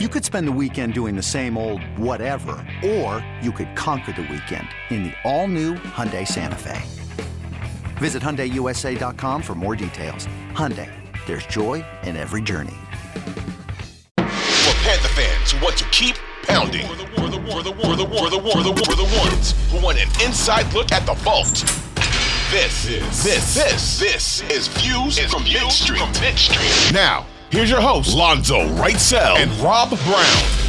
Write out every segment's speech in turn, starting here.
You could spend the weekend doing the same old whatever, or you could conquer the weekend in the all-new Hyundai Santa Fe. Visit HyundaiUSA.com for more details. Hyundai, there's joy in every journey. For Panther fans who want to keep pounding. For the, for the, for the, for the, for the, for the, for the ones who want an inside look at the vault. This, this, this, this, this is Views is from Mint Street. From Mint Street. Now, Here's your host, Lonzo Wrightsell and Rob Brown.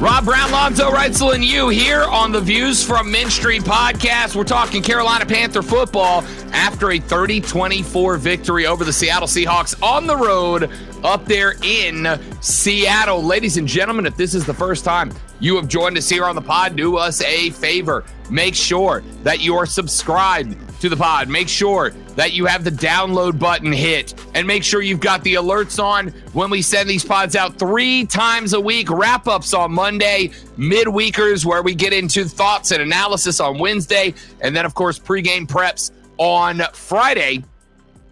Rob Brown, Lonzo Wrightsell, and you here on the Views from Mint Street podcast. We're talking Carolina Panther football after a 30 24 victory over the Seattle Seahawks on the road up there in Seattle. Ladies and gentlemen, if this is the first time you have joined us here on the pod, do us a favor. Make sure that you are subscribed to the pod. Make sure that you have the download button hit and make sure you've got the alerts on when we send these pods out three times a week. Wrap ups on Monday, midweekers where we get into thoughts and analysis on Wednesday, and then, of course, pregame preps on Friday.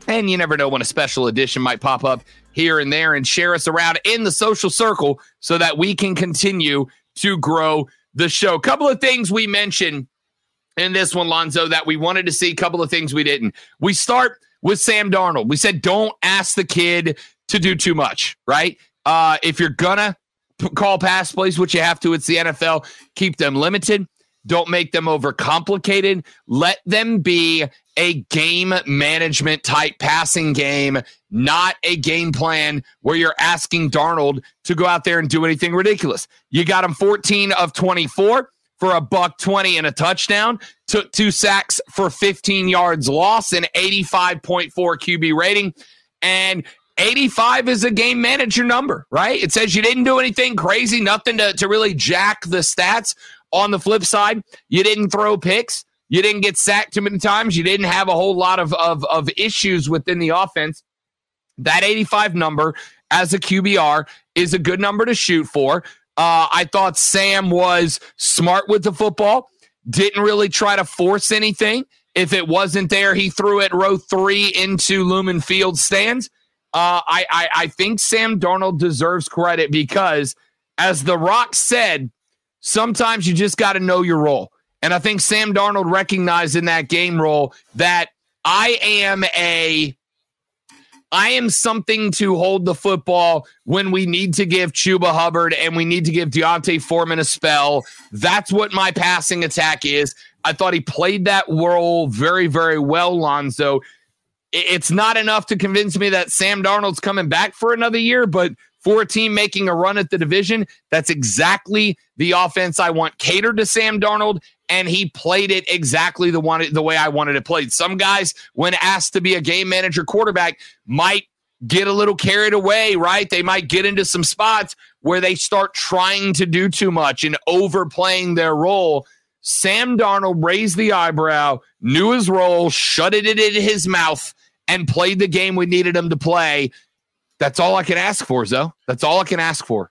And you never know when a special edition might pop up here and there and share us around in the social circle so that we can continue to grow the show. A Couple of things we mentioned in this one, Lonzo, that we wanted to see. A couple of things we didn't. We start with Sam Darnold. We said, don't ask the kid to do too much, right? Uh, if you're gonna p- call pass plays, which you have to, it's the NFL, keep them limited. Don't make them overcomplicated. Let them be a game management type passing game, not a game plan where you're asking Darnold to go out there and do anything ridiculous. You got him 14 of 24 for a buck 20 and a touchdown, took two sacks for 15 yards loss and 85.4 QB rating. And 85 is a game manager number, right? It says you didn't do anything crazy, nothing to, to really jack the stats. On the flip side, you didn't throw picks. You didn't get sacked too many times. You didn't have a whole lot of, of, of issues within the offense. That 85 number as a QBR is a good number to shoot for. Uh, I thought Sam was smart with the football, didn't really try to force anything. If it wasn't there, he threw it row three into Lumen Field stands. Uh, I, I, I think Sam Darnold deserves credit because, as The Rock said, sometimes you just got to know your role. And I think Sam Darnold recognized in that game role that I am a I am something to hold the football when we need to give Chuba Hubbard and we need to give D'Onta Foreman a spell. That's what my passing attack is. I thought he played that role very, very well, Lonzo. It's not enough to convince me that Sam Darnold's coming back for another year, but for a team making a run at the division, that's exactly the offense I want catered to Sam Darnold and he played it exactly the one the way I wanted it played. Some guys, when asked to be a game manager quarterback, might get a little carried away, right? They might get into some spots where they start trying to do too much and overplaying their role. Sam Darnold raised the eyebrow, knew his role, shut it in his mouth, and played the game we needed him to play. That's all I can ask for, Zoe. That's all I can ask for.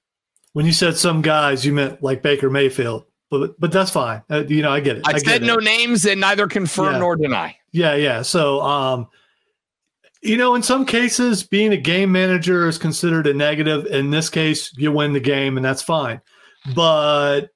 When you said some guys, you meant like Baker Mayfield but but that's fine. Uh, you know, I get it. I, I said no names and neither confirm yeah. nor deny. Yeah, yeah. So, um, you know, in some cases, being a game manager is considered a negative. In this case, you win the game, and that's fine. But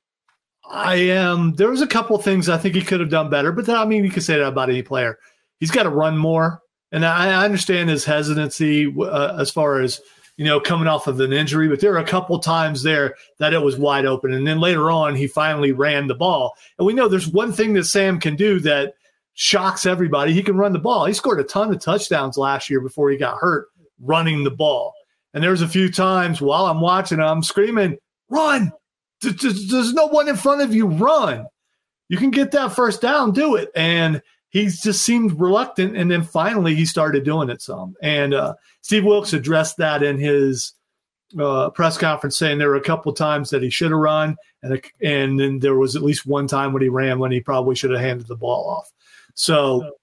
I am. There was a couple things I think he could have done better. But that, I mean, you can say that about any player. He's got to run more, and I, I understand his hesitancy uh, as far as you know, coming off of an injury, but there were a couple times there that it was wide open. And then later on, he finally ran the ball. And we know there's one thing that Sam can do that shocks everybody. He can run the ball. He scored a ton of touchdowns last year before he got hurt running the ball. And there's a few times while I'm watching, I'm screaming, run. There's no one in front of you. Run. You can get that first down, do it. And he just seemed reluctant. And then finally he started doing it some. And uh, Steve Wilks addressed that in his uh, press conference, saying there were a couple times that he should have run, and a, and then there was at least one time when he ran when he probably should have handed the ball off. So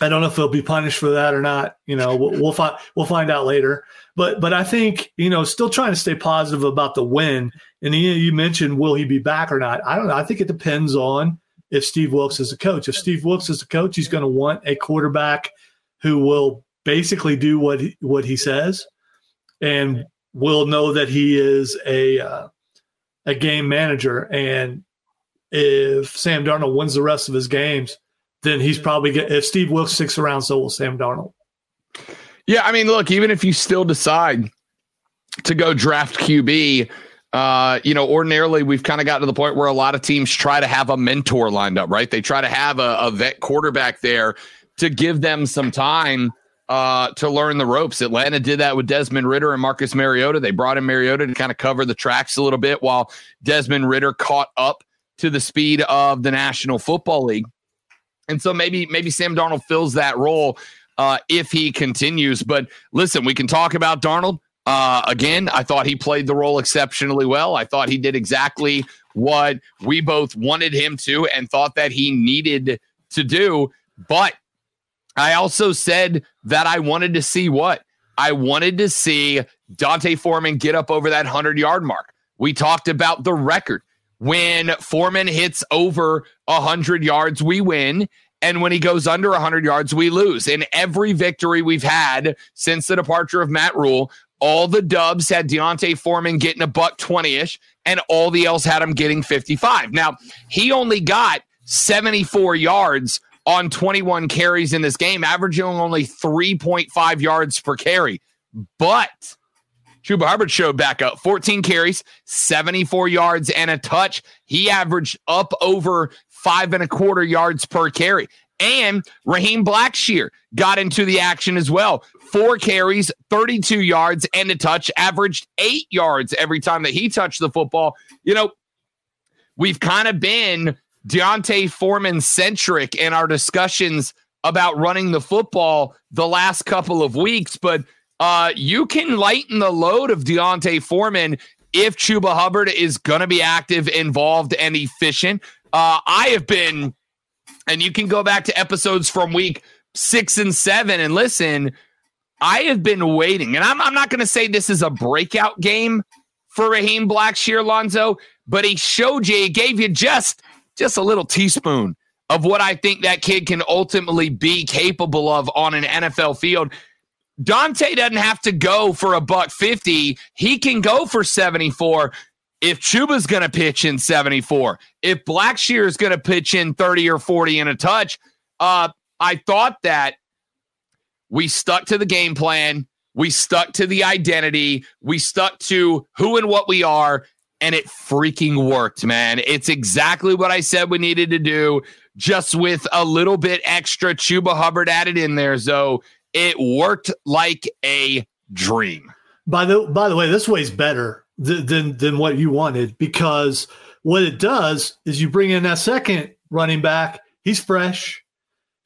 I don't know if he'll be punished for that or not. You know, we'll, we'll find we'll find out later. But but I think you know, still trying to stay positive about the win. And you, you mentioned will he be back or not? I don't know. I think it depends on if Steve Wilks is a coach. If Steve Wilks is a coach, he's going to want a quarterback who will basically do what he, what he says. And will know that he is a uh, a game manager, and if Sam Darnold wins the rest of his games, then he's probably get, if Steve Wilks sticks around, so will Sam Darnold. Yeah, I mean, look, even if you still decide to go draft QB, uh, you know, ordinarily we've kind of gotten to the point where a lot of teams try to have a mentor lined up, right? They try to have a, a vet quarterback there to give them some time uh, to learn the ropes. Atlanta did that with Desmond Ridder and Marcus Mariota. They brought in Mariota to kind of cover the tracks a little bit while Desmond Ridder caught up to the speed of the National Football League. And so maybe maybe Sam Darnold fills that role uh, if he continues. But listen, we can talk about Darnold. Uh, again, I thought he played the role exceptionally well. I thought he did exactly what we both wanted him to and thought that he needed to do. But I also said that I wanted to see what? I wanted to see D'Onta Foreman get up over that 100 yard mark. We talked about the record. When Foreman hits over 100 yards, we win. And when he goes under 100 yards, we lose. In every victory we've had since the departure of Matt Rhule, all the dubs had D'Onta Foreman getting a buck 20 ish, and all the else had him getting 55. Now, he only got 74 yards on 21 carries in this game, averaging only 3.5 yards per carry. But Chuba Hubbard showed back up 14 carries, 74 yards, and a touch. He averaged up over five and a quarter yards per carry. And Raheem Blackshear got into the action as well. Four carries, 32 yards, and a touch, averaged eight yards every time that he touched the football. You know, we've kind of been D'Onta Foreman centric in our discussions about running the football the last couple of weeks, but uh, you can lighten the load of D'Onta Foreman if Chuba Hubbard is going to be active, involved, and efficient. Uh, I have been, and you can go back to episodes from week six and seven and listen. I have been waiting, and I'm, I'm not going to say this is a breakout game for Raheem Blackshear Lonzo, but he showed you, he gave you just just a little teaspoon of what I think that kid can ultimately be capable of on an NFL field. D'Onta doesn't have to go for a buck 50. He can go for 74 if Chuba's going to pitch in 74. If Blackshear is going to pitch in 30 or 40 in a touch, uh, I thought that we stuck to the game plan. We stuck to the identity. We stuck to who and what we are and it freaking worked, man. It's exactly what I said we needed to do, just with a little bit extra Chuba Hubbard added in there. So it worked like a dream. By the by the way, this way's better th- than than what you wanted because what it does is you bring in that second running back. He's fresh.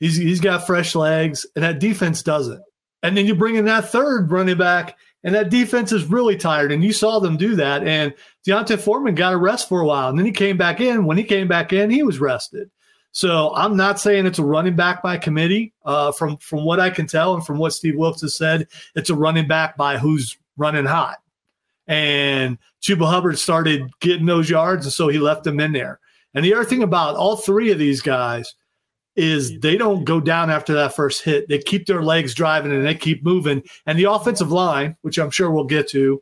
He's he's got fresh legs, and that defense doesn't. And then you bring in that third running back, and that defense is really tired. And you saw them do that. And D'Onta Foreman got a rest for a while, and then he came back in. When he came back in, he was rested. So I'm not saying it's a running back by committee. Uh, from from what I can tell, and from what Steve Wilks has said, it's a running back by who's running hot. And Chuba Hubbard started getting those yards, and so he left them in there. And the other thing about all three of these guys is they don't go down after that first hit. They keep their legs driving and they keep moving. And the offensive line, which I'm sure we'll get to,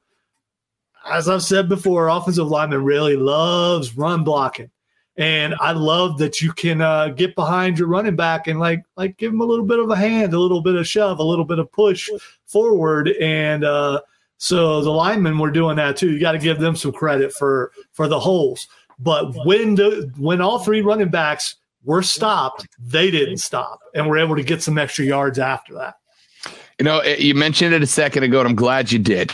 as I've said before, offensive lineman really loves run blocking. And I love that you can uh, get behind your running back and like like give him a little bit of a hand, a little bit of shove, a little bit of push forward. And uh, so the linemen were doing that too. You got to give them some credit for for the holes. But when the when all three running backs were stopped, they didn't stop, and were able to get some extra yards after that. You know, you mentioned it a second ago, and I'm glad you did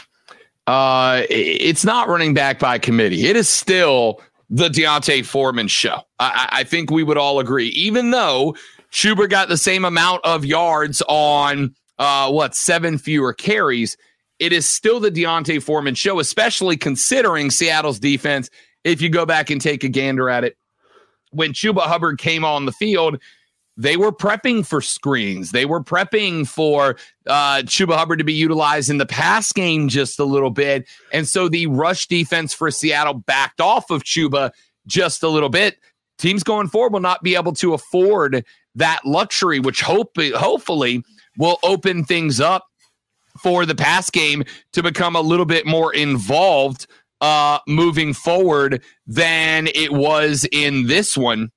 uh, it's not running back by committee. It is still the D'Onta Foreman show. I, I think we would all agree, even though Chuba got the same amount of yards on uh, what seven fewer carries. It is still the D'Onta Foreman show, especially considering Seattle's defense. If you go back and take a gander at it, when Chuba Hubbard came on the field, they were prepping for screens. They were prepping for uh, Chuba Hubbard to be utilized in the pass game just a little bit. And so the rush defense for Seattle backed off of Chuba just a little bit. Teams going forward will not be able to afford that luxury, which hope hopefully will open things up for the pass game to become a little bit more involved uh, moving forward than it was in this one.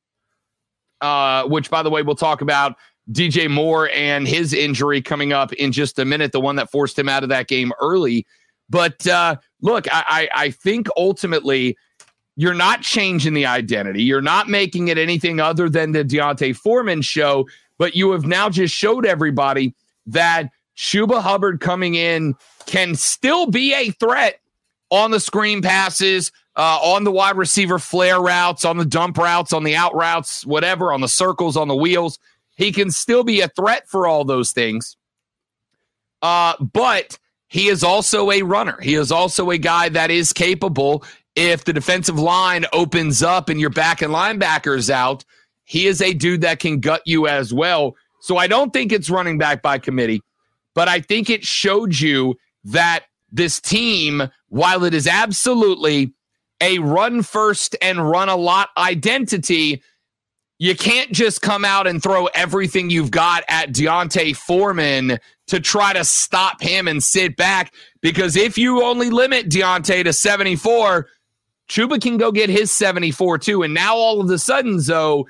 Uh, which, by the way, we'll talk about DJ Moore and his injury coming up in just a minute, the one that forced him out of that game early. But uh, look, I, I, I think ultimately you're not changing the identity. You're not making it anything other than the D'Onta Foreman show, but you have now just showed everybody that Chuba Hubbard coming in can still be a threat on the screen passes, uh, on the wide receiver flare routes, on the dump routes, on the out routes, whatever, on the circles, on the wheels. He can still be a threat for all those things. Uh, but he is also a runner. He is also a guy that is capable. If the defensive line opens up and your back and linebackers out, he is a dude that can gut you as well. So I don't think it's running back by committee, but I think it showed you that this team, while it is absolutely a run first and run a lot identity, you can't just come out and throw everything you've got at D'Onta Foreman to try to stop him and sit back. Because if you only limit D'Onta to 74, Chuba can go get his 74 too. And now all of a sudden, Zoe,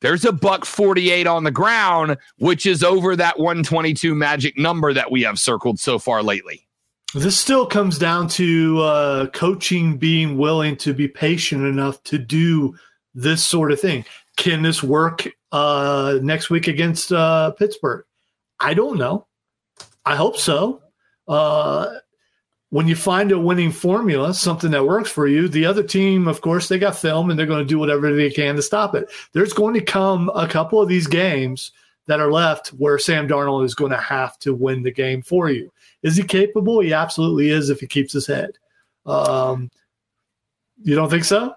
there's a buck 48 on the ground, which is over that 122 magic number that we have circled so far lately. This still comes down to uh, coaching being willing to be patient enough to do this sort of thing. Can this work uh, next week against uh, Pittsburgh? I don't know. I hope so. When you find a winning formula, something that works for you, the other team, of course, they got film and they're going to do whatever they can to stop it. There's going to come a couple of these games that are left where Sam Darnold is going to have to win the game for you. Is he capable? He absolutely is if he keeps his head. Um, you don't think so?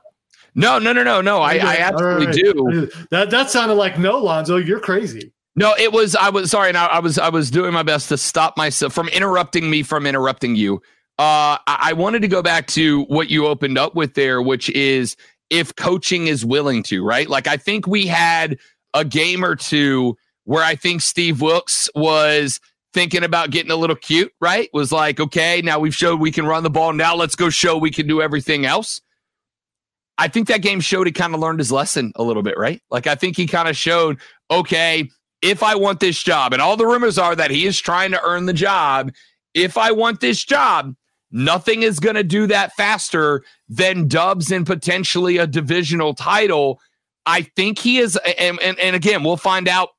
No, no, no, no, no. I, I absolutely right. do. That that sounded like no, Lonzo. You're crazy. No, it was. I was sorry. Now I was. I was doing my best to stop myself from interrupting me from interrupting you. Uh, I, wanted to go back to what you opened up with there, which is if coaching is willing to, right? Like I think we had a game or two where I think Steve Wilks was thinking about getting a little cute, right? Was like, okay, now we've showed we can run the ball. Now let's go show we can do everything else. I think that game showed he kind of learned his lesson a little bit, right? Like I think he kind of showed, okay, if I want this job, and all the rumors are that he is trying to earn the job. If I want this job, nothing is going to do that faster than Dubs and potentially a divisional title. I think he is, and, and, and again, we'll find out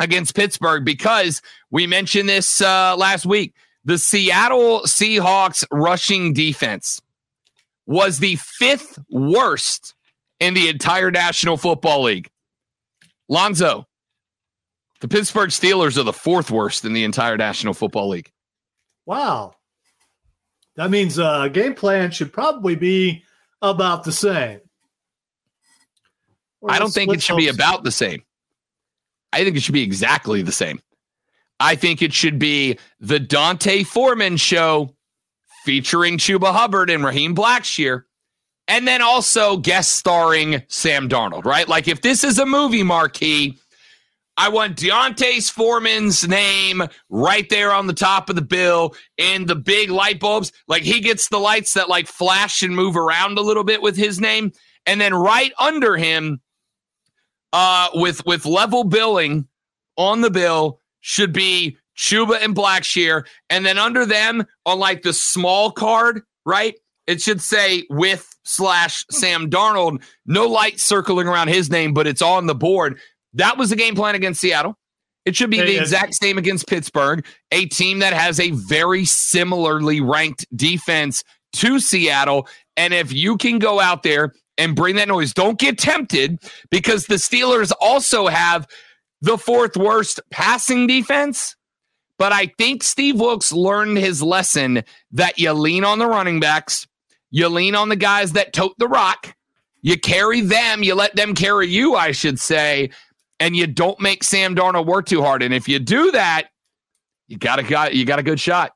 against Pittsburgh because we mentioned this uh, last week. The Seattle Seahawks rushing defense was the fifth worst in the entire National Football League. Lonzo, the Pittsburgh Steelers are the fourth worst in the entire National Football League. Wow. That means uh, game plan should probably be about the same. I don't think it should be about the same. I think it should be exactly the same. I think it should be the D'Onta Foreman show featuring Chuba Hubbard and Raheem Blackshear, and then also guest starring Sam Darnold, right? Like if this is a movie marquee, I want D'Onta Foreman's name right there on the top of the bill and the big light bulbs. Like he gets the lights that like flash and move around a little bit with his name. And then right under him, uh, with with level billing on the bill should be Chuba and Blackshear, and then under them on like the small card, right? It should say with slash Sam Darnold. No light circling around his name, but it's on the board. That was the game plan against Seattle. It should be the uh, exact same against Pittsburgh, a team that has a very similarly ranked defense to Seattle. And if you can go out there and bring that noise, don't get tempted because the Steelers also have the fourth worst passing defense. But I think Steve Wilks learned his lesson that you lean on the running backs, you lean on the guys that tote the rock, you carry them, you let them carry you, I should say, and you don't make Sam Darnold work too hard. And if you do that, you got a got you got a good shot.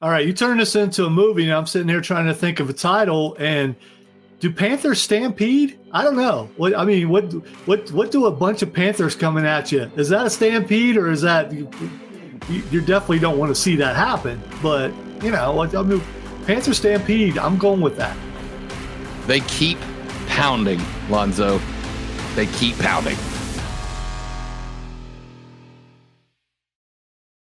All right, you turn this into a movie. Now I'm sitting here trying to think of a title and do Panthers stampede? I don't know. What I mean, what what what do a bunch of Panthers coming at you? Is that a stampede or is that you, you definitely don't want to see that happen. But you know, like I mean, Panther Stampede, I'm going with that. They keep pounding, Lonzo. They keep pounding.